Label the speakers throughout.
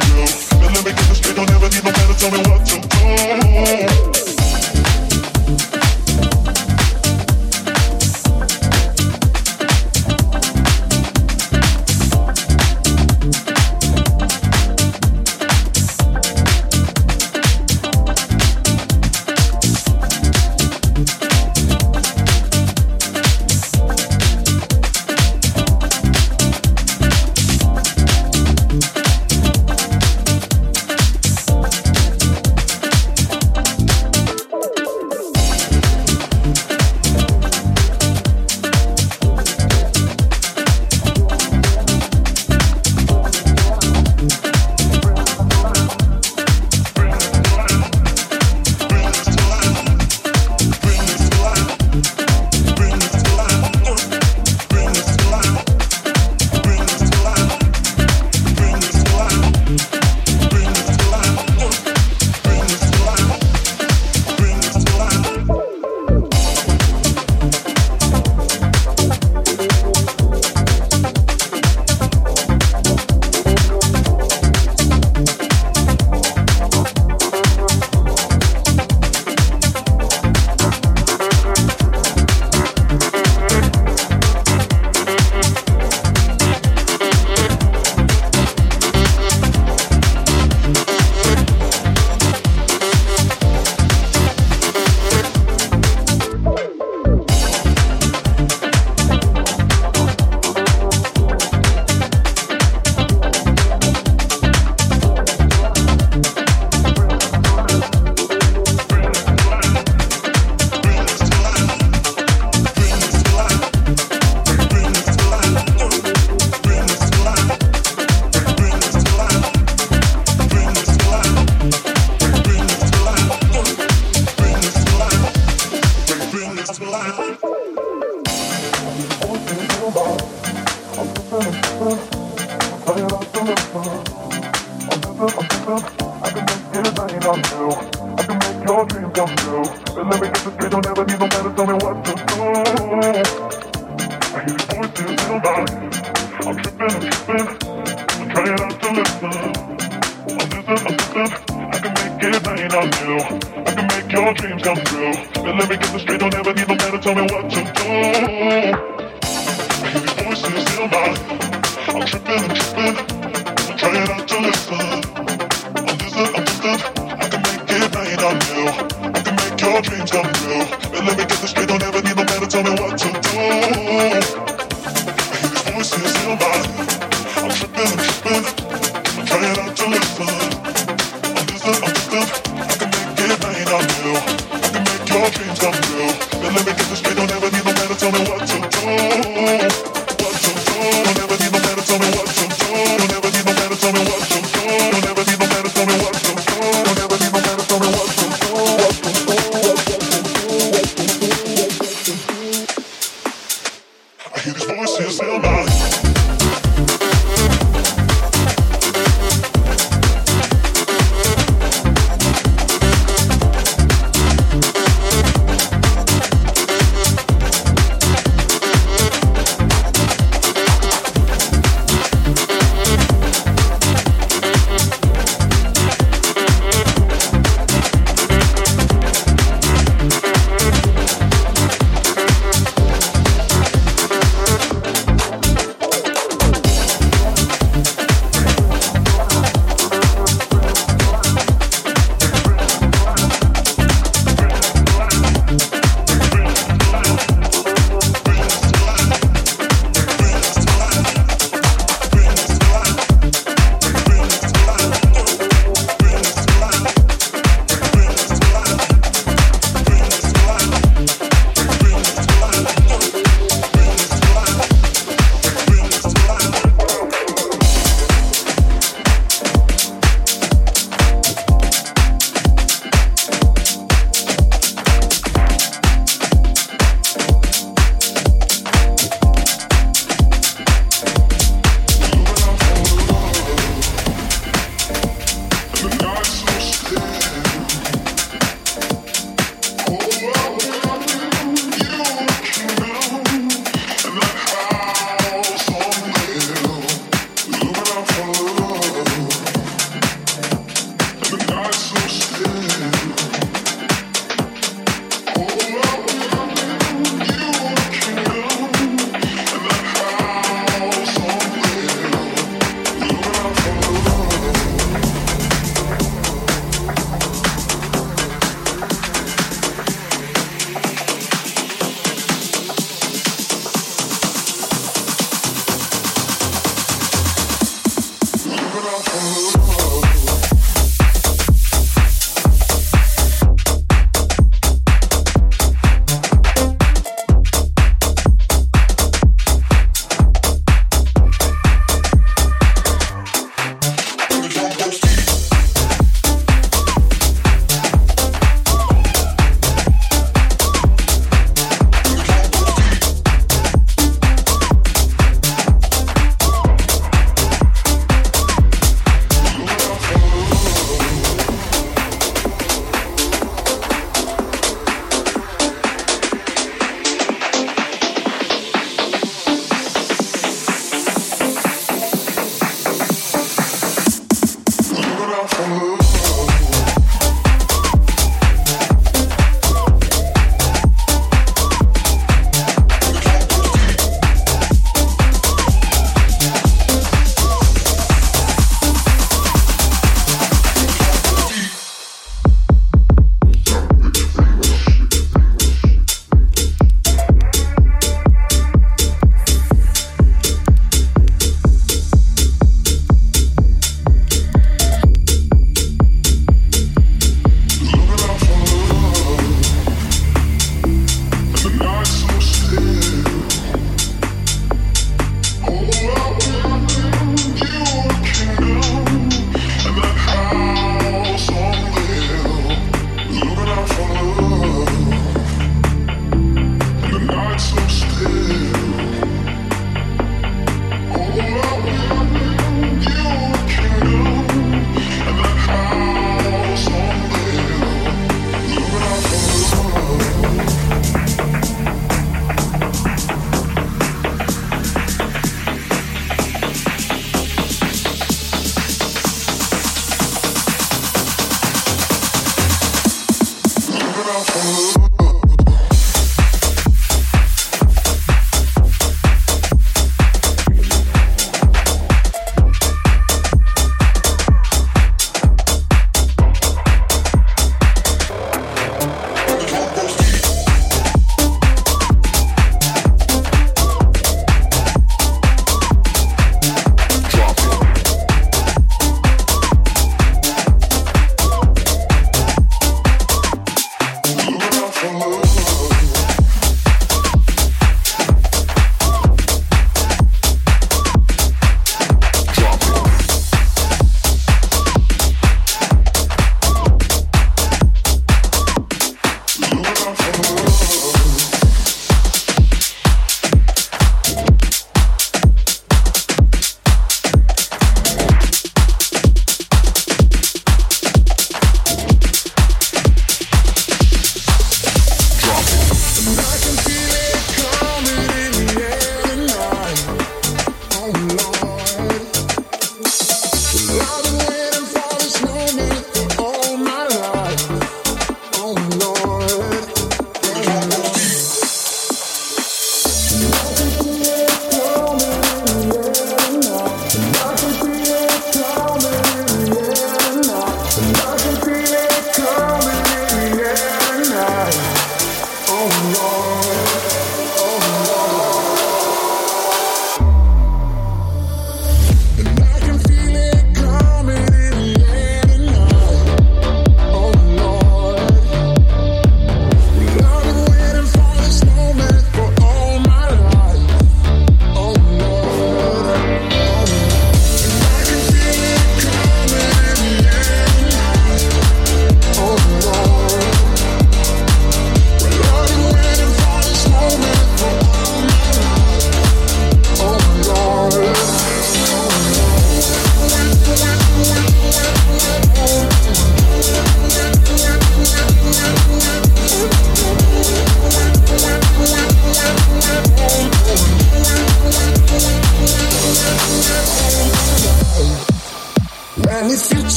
Speaker 1: do. Now let me get this straight, don't ever need no better, tell me what to do.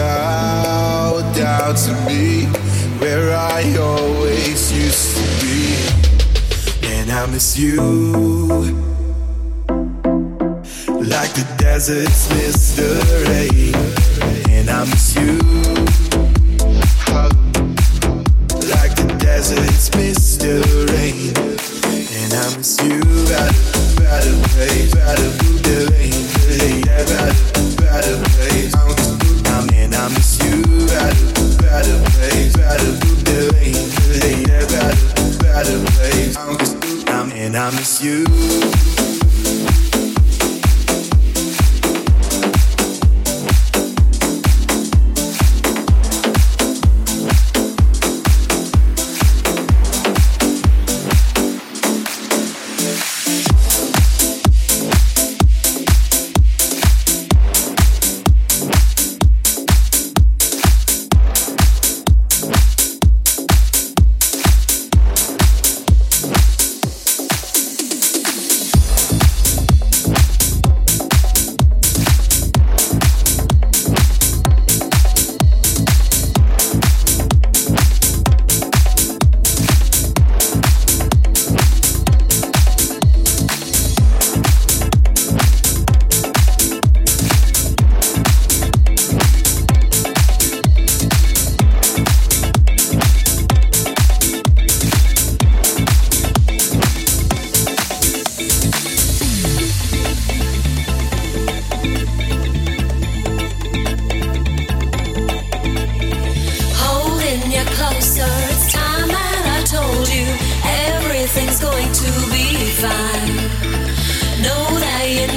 Speaker 2: shout down to me where I always used to be. And I miss you like the deserts miss the rain. And I miss you like the deserts miss the rain. And I miss you out of, out of, out and I miss you.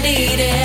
Speaker 3: needed.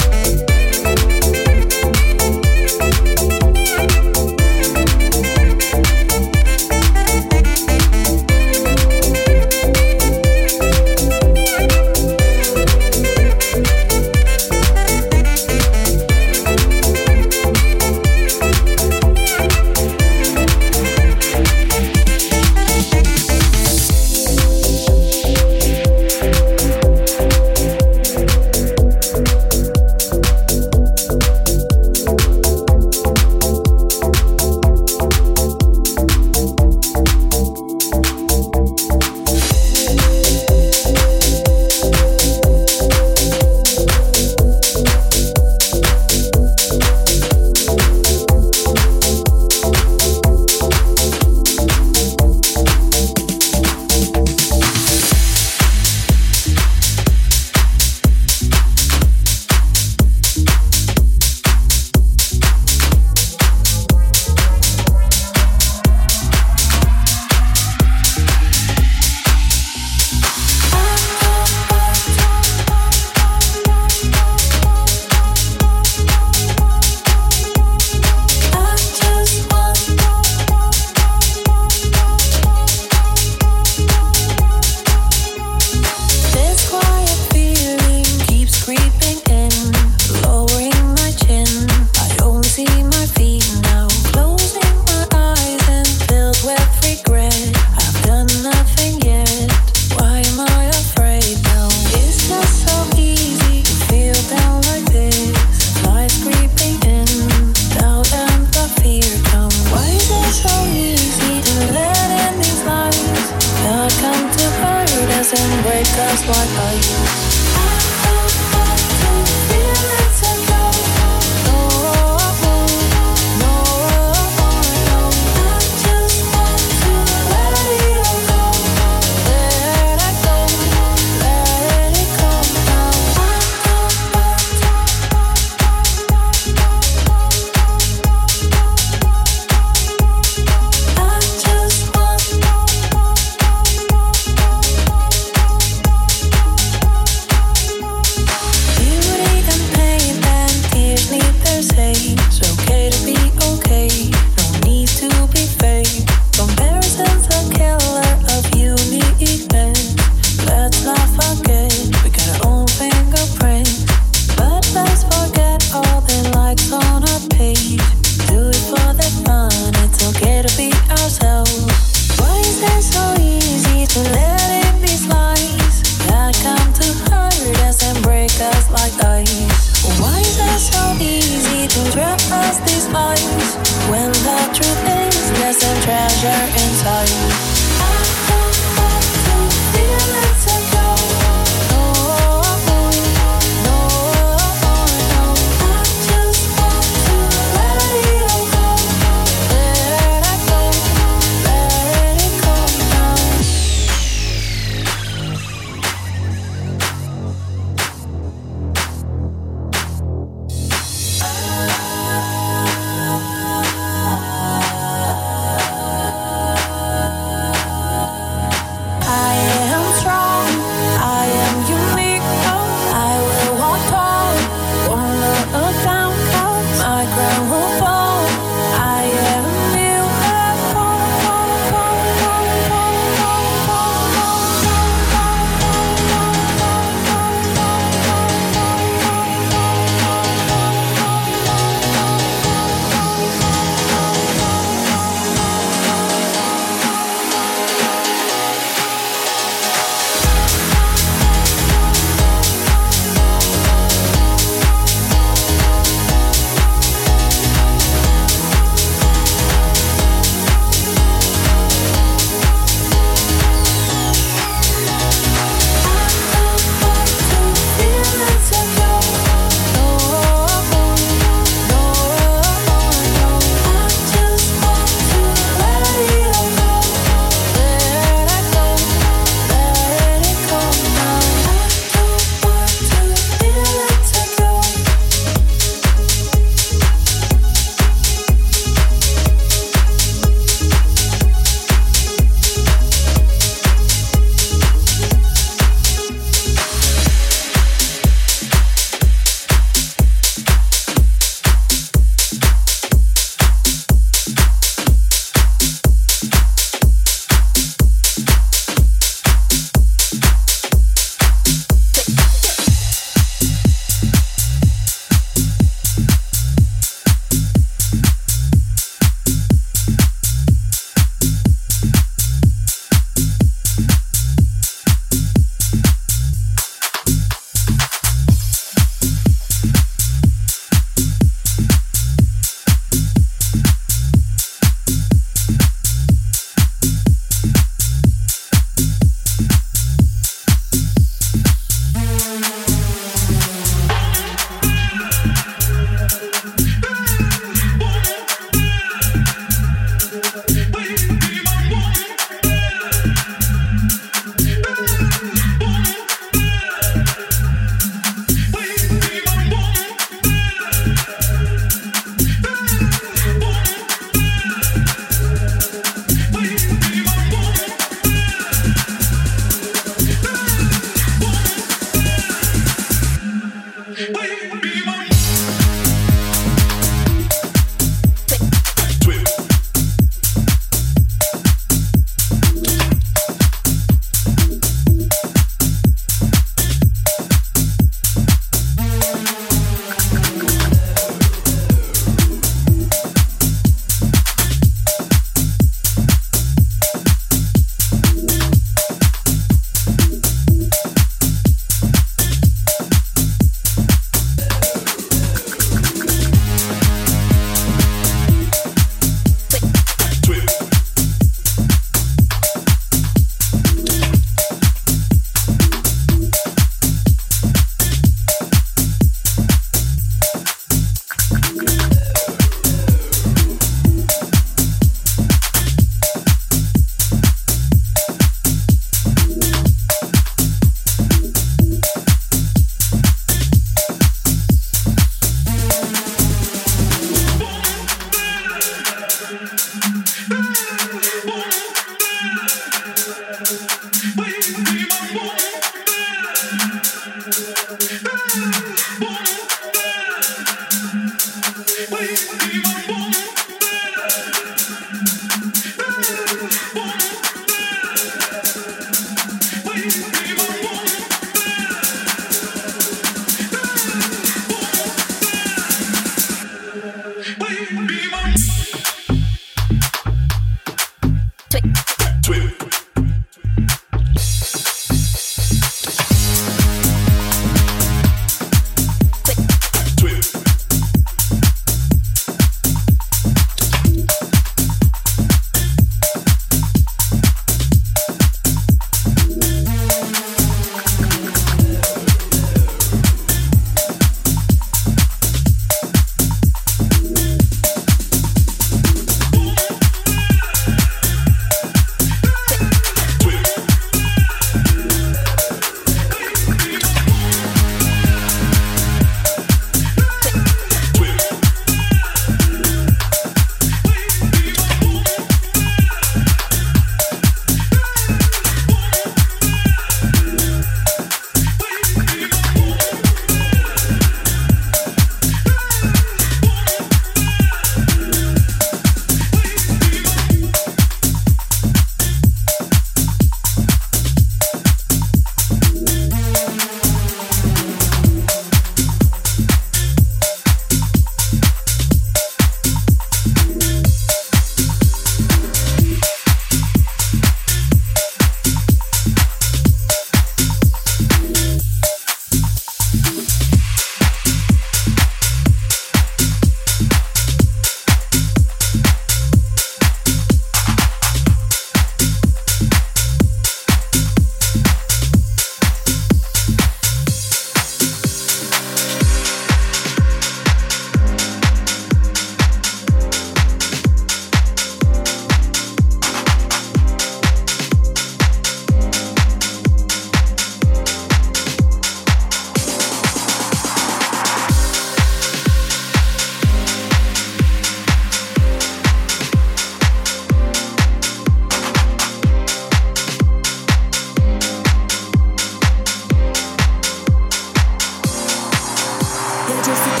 Speaker 4: just a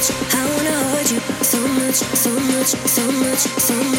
Speaker 4: much, I wanna hold you so much, so much, so much, so much.